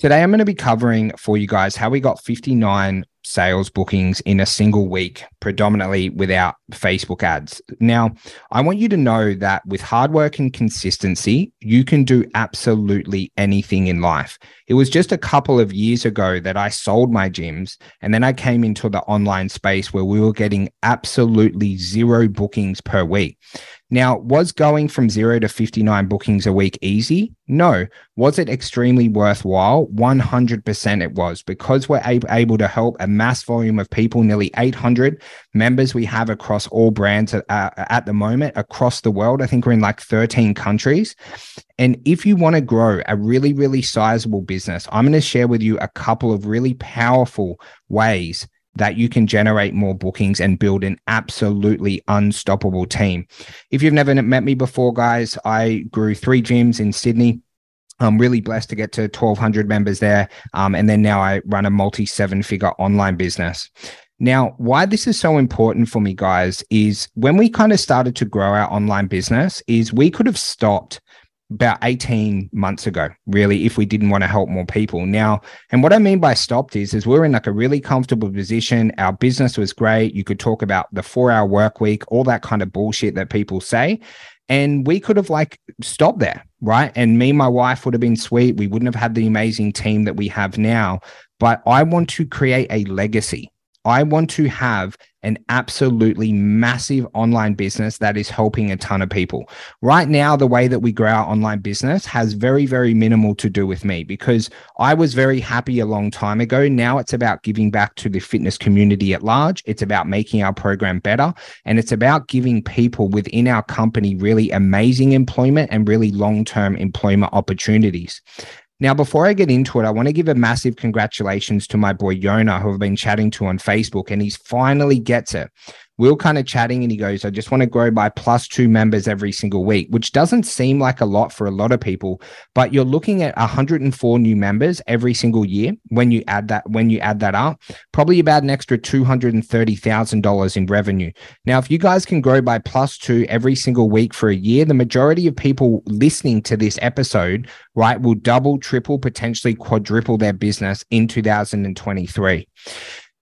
Today, I'm going to be covering for you guys how we got 59 sales bookings in a single week, predominantly without Facebook ads. Now, I want you to know that with hard work and consistency, you can do absolutely anything in life. It was just a couple of years ago that I sold my gyms, and then I came into the online space where we were getting absolutely zero bookings per week. Now, was going from zero to 59 bookings a week easy? No. Was it extremely worthwhile? 100% it was because we're able to help a mass volume of people, nearly 800 members we have across all brands at, uh, at the moment across the world. I think we're in like 13 countries. And if you want to grow a really, really sizable business, I'm going to share with you a couple of really powerful ways that you can generate more bookings and build an absolutely unstoppable team. If you've never met me before, guys, I grew three gyms in Sydney. I'm really blessed to get to 1,200 members there. Um, and then now I run a multi seven figure online business. Now, why this is so important for me, guys, is when we kind of started to grow our online business, is we could have stopped about 18 months ago, really, if we didn't want to help more people. Now, and what I mean by stopped is, is we're in like a really comfortable position. Our business was great. You could talk about the four hour work week, all that kind of bullshit that people say. And we could have like stopped there, right? And me and my wife would have been sweet. We wouldn't have had the amazing team that we have now. But I want to create a legacy. I want to have an absolutely massive online business that is helping a ton of people. Right now, the way that we grow our online business has very, very minimal to do with me because I was very happy a long time ago. Now it's about giving back to the fitness community at large. It's about making our program better. And it's about giving people within our company really amazing employment and really long term employment opportunities. Now, before I get into it, I want to give a massive congratulations to my boy Yona, who I've been chatting to on Facebook, and he's finally gets it we are kind of chatting and he goes, I just want to grow by plus two members every single week, which doesn't seem like a lot for a lot of people, but you're looking at 104 new members every single year when you add that when you add that up, probably about an extra $230,000 in revenue. Now, if you guys can grow by plus two every single week for a year, the majority of people listening to this episode, right, will double, triple, potentially quadruple their business in 2023.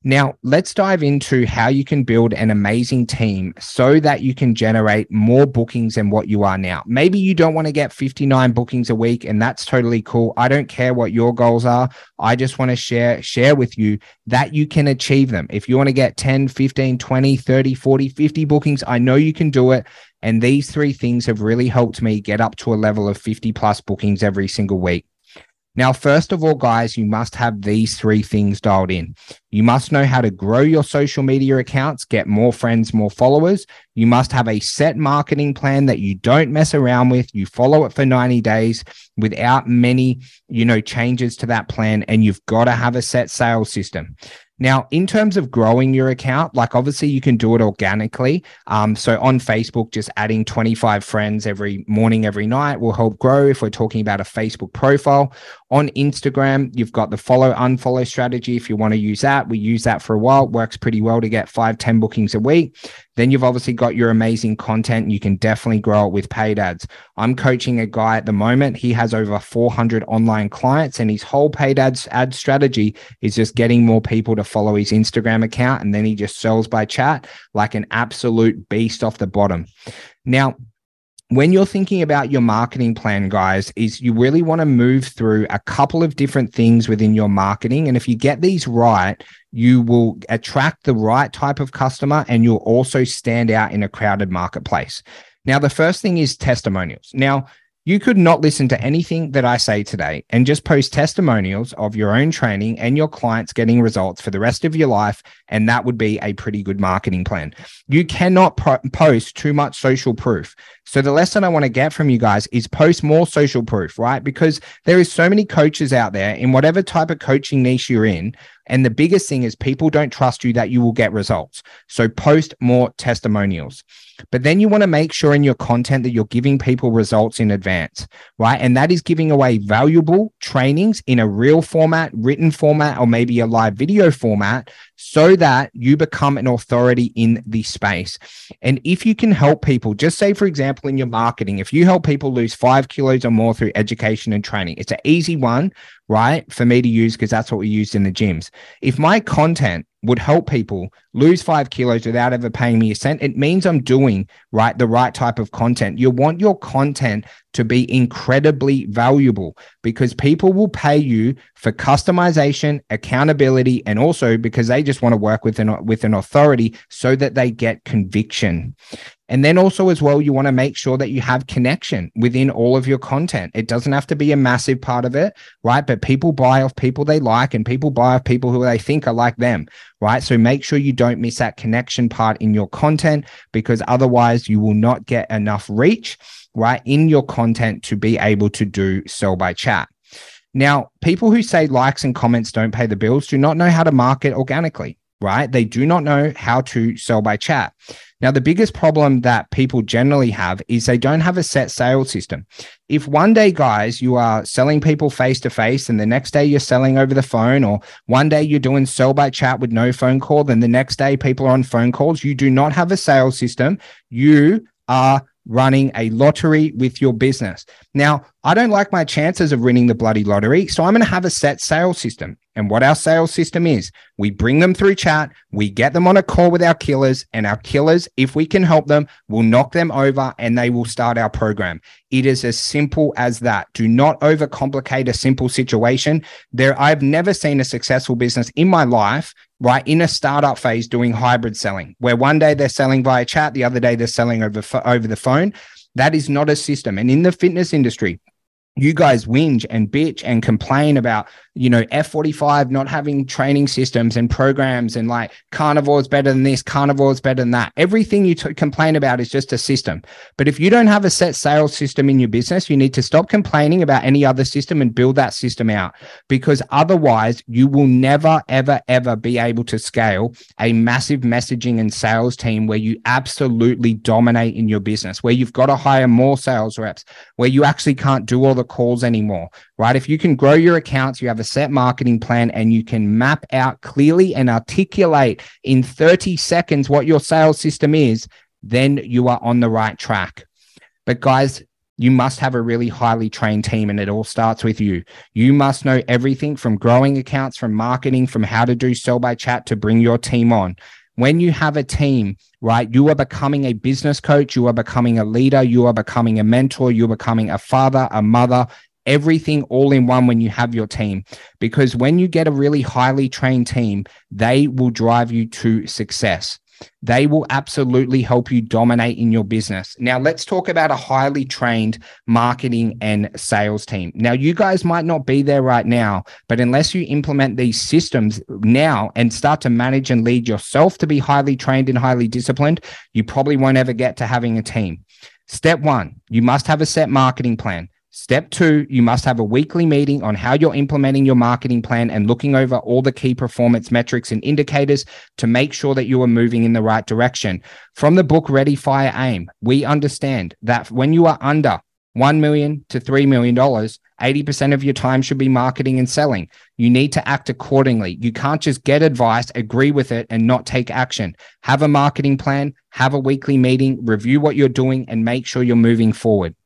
Now, let's dive into how you can build an amazing team so that you can generate more bookings than what you are now. Maybe you don't want to get 59 bookings a week and that's totally cool. I don't care what your goals are. I just want to share share with you that you can achieve them. If you want to get 10, 15, 20, 30, 40, 50 bookings, I know you can do it. And these three things have really helped me get up to a level of 50 plus bookings every single week. Now, first of all, guys, you must have these three things dialed in. You must know how to grow your social media accounts, get more friends, more followers. You must have a set marketing plan that you don't mess around with. You follow it for 90 days without many, you know, changes to that plan. And you've got to have a set sales system. Now, in terms of growing your account, like obviously you can do it organically. Um, so on Facebook, just adding 25 friends every morning, every night will help grow if we're talking about a Facebook profile. On Instagram, you've got the follow unfollow strategy. If you want to use that, we use that for a while. It works pretty well to get five, 10 bookings a week. Then you've obviously got your amazing content. You can definitely grow it with paid ads. I'm coaching a guy at the moment. He has over 400 online clients, and his whole paid ads ad strategy is just getting more people to follow his Instagram account. And then he just sells by chat like an absolute beast off the bottom. Now, when you're thinking about your marketing plan, guys, is you really want to move through a couple of different things within your marketing. And if you get these right, you will attract the right type of customer and you'll also stand out in a crowded marketplace. Now, the first thing is testimonials. Now, you could not listen to anything that I say today and just post testimonials of your own training and your clients getting results for the rest of your life. And that would be a pretty good marketing plan. You cannot po- post too much social proof. So, the lesson I want to get from you guys is post more social proof, right? Because there is so many coaches out there in whatever type of coaching niche you're in and the biggest thing is people don't trust you that you will get results. So post more testimonials. But then you want to make sure in your content that you're giving people results in advance, right? And that is giving away valuable trainings in a reel format, written format, or maybe a live video format so that you become an authority in the space. And if you can help people, just say, for example, in your marketing, if you help people lose five kilos or more through education and training, it's an easy one right? For me to use because that's what we used in the gyms. If my content would help people lose five kilos without ever paying me a cent, it means I'm doing right the right type of content. You want your content to be incredibly valuable because people will pay you for customization, accountability, and also because they just want to work with an with an authority so that they get conviction. And then also, as well, you want to make sure that you have connection within all of your content. It doesn't have to be a massive part of it, right? But people buy off people they like and people buy off people who they think are like them, right? So make sure you don't miss that connection part in your content because otherwise you will not get enough reach, right, in your content to be able to do sell by chat. Now, people who say likes and comments don't pay the bills do not know how to market organically, right? They do not know how to sell by chat. Now, the biggest problem that people generally have is they don't have a set sales system. If one day, guys, you are selling people face to face, and the next day you're selling over the phone, or one day you're doing sell by chat with no phone call, then the next day people are on phone calls, you do not have a sales system. You are running a lottery with your business. Now, I don't like my chances of winning the bloody lottery, so I'm going to have a set sales system. And what our sales system is, we bring them through chat, we get them on a call with our killers, and our killers, if we can help them, will knock them over and they will start our program. It is as simple as that. Do not overcomplicate a simple situation. There, I've never seen a successful business in my life, right, in a startup phase doing hybrid selling, where one day they're selling via chat, the other day they're selling over, over the phone. That is not a system. And in the fitness industry, you guys whinge and bitch and complain about you know f45 not having training systems and programs and like carnivore is better than this carnivore is better than that. Everything you t- complain about is just a system. But if you don't have a set sales system in your business you need to stop complaining about any other system and build that system out because otherwise you will never ever ever be able to scale a massive messaging and sales team where you absolutely dominate in your business where you've got to hire more sales reps where you actually can't do all the calls anymore, right? If you can grow your accounts, you have a set marketing plan and you can map out clearly and articulate in 30 seconds what your sales system is, then you are on the right track. But guys, you must have a really highly trained team and it all starts with you. You must know everything from growing accounts, from marketing, from how to do sell by chat to bring your team on when you have a team, right, you are becoming a business coach, you are becoming a leader, you are becoming a mentor, you're becoming a father, a mother, everything all in one when you have your team. Because when you get a really highly trained team, they will drive you to success. They will absolutely help you dominate in your business. Now, let's talk about a highly trained marketing and sales team. Now, you guys might not be there right now, but unless you implement these systems now and start to manage and lead yourself to be highly trained and highly disciplined, you probably won't ever get to having a team. Step one, you must have a set marketing plan. Step two, you must have a weekly meeting on how you're implementing your marketing plan and looking over all the key performance metrics and indicators to make sure that you are moving in the right direction. From the book Ready, Fire, Aim, we understand that when you are under 1 million to $3 million, 80% of your time should be marketing and selling. You need to act accordingly. You can't just get advice, agree with it, and not take action. Have a marketing plan, have a weekly meeting, review what you're doing, and make sure you're moving forward.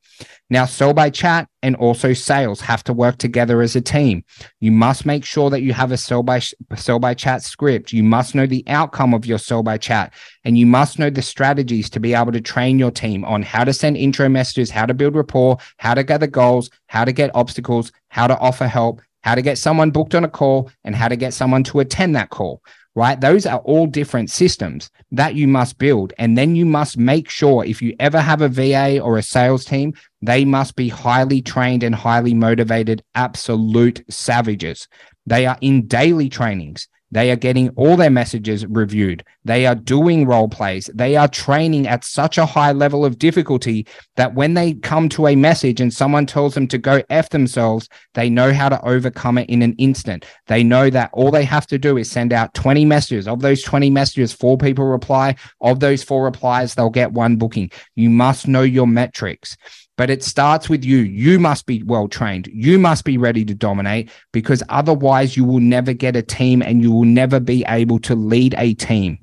Now, sell by chat and also sales have to work together as a team. You must make sure that you have a sell by sell by chat script. You must know the outcome of your sell by chat and you must know the strategies to be able to train your team on how to send intro messages, how to build rapport, how to gather goals, how to get obstacles, how to offer help, how to get someone booked on a call and how to get someone to attend that call right? Those are all different systems that you must build. And then you must make sure if you ever have a VA or a sales team, they must be highly trained and highly motivated, absolute savages. They are in daily trainings. They are getting all their messages reviewed. They are doing role plays. They are training at such a high level of difficulty that when they come to a message and someone tells them to go F themselves, they know how to overcome it in an instant. They know that all they have to do is send out 20 messages. Of those 20 messages, four people reply. Of those four replies, they'll get one booking. You must know your metrics but it starts with you. You must be well trained. You must be ready to dominate because otherwise you will never get a team and you will never be able to lead a team.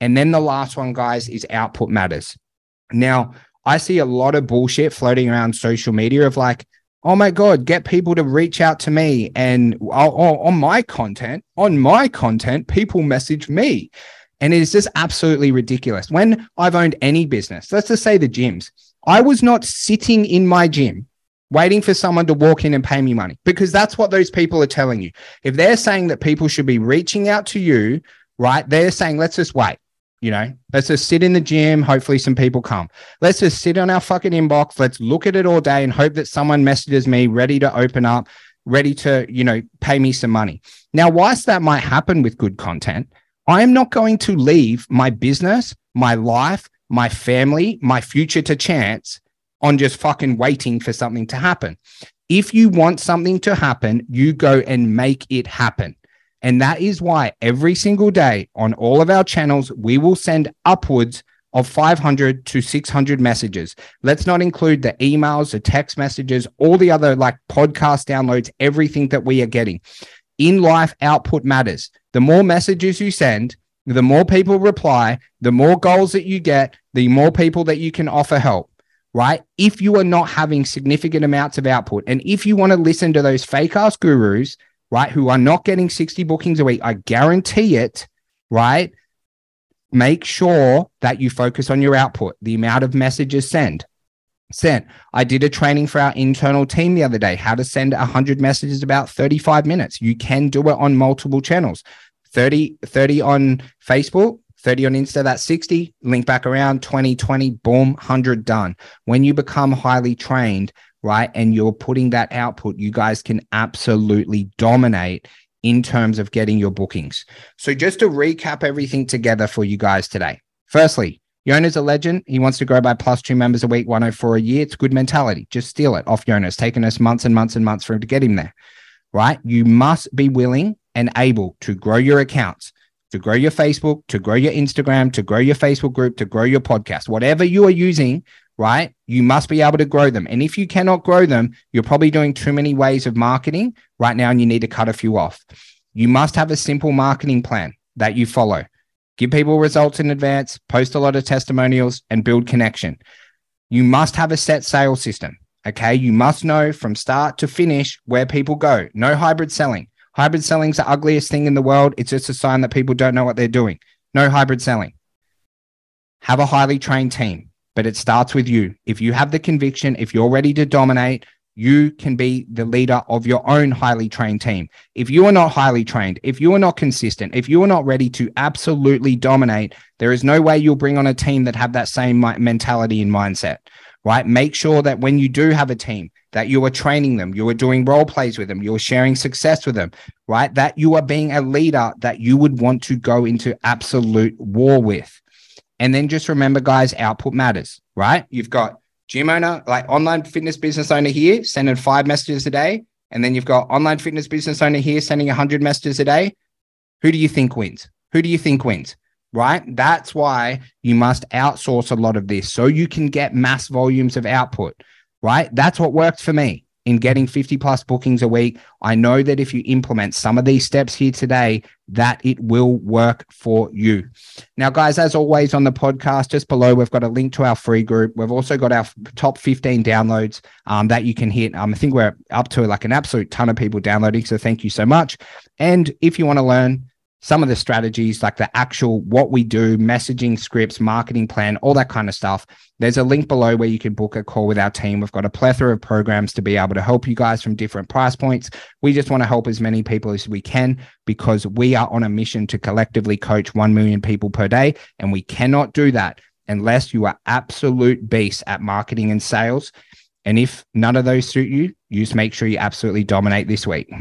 And then the last one, guys, is output matters. Now, I see a lot of bullshit floating around social media of like, oh my god get people to reach out to me and on my content on my content people message me and it is just absolutely ridiculous when i've owned any business let's just say the gyms i was not sitting in my gym waiting for someone to walk in and pay me money because that's what those people are telling you if they're saying that people should be reaching out to you right they're saying let's just wait you know, let's just sit in the gym. Hopefully, some people come. Let's just sit on our fucking inbox. Let's look at it all day and hope that someone messages me ready to open up, ready to, you know, pay me some money. Now, whilst that might happen with good content, I am not going to leave my business, my life, my family, my future to chance on just fucking waiting for something to happen. If you want something to happen, you go and make it happen. And that is why every single day on all of our channels, we will send upwards of 500 to 600 messages. Let's not include the emails, the text messages, all the other like podcast downloads, everything that we are getting. In life, output matters. The more messages you send, the more people reply, the more goals that you get, the more people that you can offer help, right? If you are not having significant amounts of output, and if you want to listen to those fake ass gurus right, who are not getting 60 bookings a week, I guarantee it, right? Make sure that you focus on your output, the amount of messages sent. Sent. I did a training for our internal team the other day, how to send 100 messages about 35 minutes. You can do it on multiple channels 30, 30 on Facebook, 30 on Insta, that's 60, link back around 20, 20, boom, 100 done. When you become highly trained, right? And you're putting that output, you guys can absolutely dominate in terms of getting your bookings. So, just to recap everything together for you guys today. Firstly, Yona's a legend. He wants to grow by plus two members a week, 104 a year. It's good mentality. Just steal it off Yona. It's taken us months and months and months for him to get him there, right? You must be willing and able to grow your accounts, to grow your Facebook, to grow your Instagram, to grow your Facebook group, to grow your podcast, whatever you are using right? You must be able to grow them. And if you cannot grow them, you're probably doing too many ways of marketing right now and you need to cut a few off. You must have a simple marketing plan that you follow. Give people results in advance, post a lot of testimonials, and build connection. You must have a set sales system. Okay. You must know from start to finish where people go. No hybrid selling. Hybrid selling is the ugliest thing in the world. It's just a sign that people don't know what they're doing. No hybrid selling. Have a highly trained team but it starts with you. If you have the conviction, if you're ready to dominate, you can be the leader of your own highly trained team. If you are not highly trained, if you are not consistent, if you are not ready to absolutely dominate, there is no way you'll bring on a team that have that same mentality and mindset, right? Make sure that when you do have a team, that you are training them, you are doing role plays with them, you are sharing success with them, right? That you are being a leader that you would want to go into absolute war with. And then just remember, guys, output matters, right? You've got gym owner, like online fitness business owner here, sending five messages a day. And then you've got online fitness business owner here sending 100 messages a day. Who do you think wins? Who do you think wins? Right? That's why you must outsource a lot of this so you can get mass volumes of output, right? That's what worked for me in getting 50 plus bookings a week. I know that if you implement some of these steps here today, that it will work for you. Now, guys, as always on the podcast, just below, we've got a link to our free group. We've also got our top 15 downloads um, that you can hit. Um, I think we're up to like an absolute ton of people downloading. So thank you so much. And if you want to learn some of the strategies, like the actual what we do, messaging scripts, marketing plan, all that kind of stuff. There's a link below where you can book a call with our team. We've got a plethora of programs to be able to help you guys from different price points. We just want to help as many people as we can because we are on a mission to collectively coach 1 million people per day. And we cannot do that unless you are absolute beasts at marketing and sales. And if none of those suit you, you just make sure you absolutely dominate this week.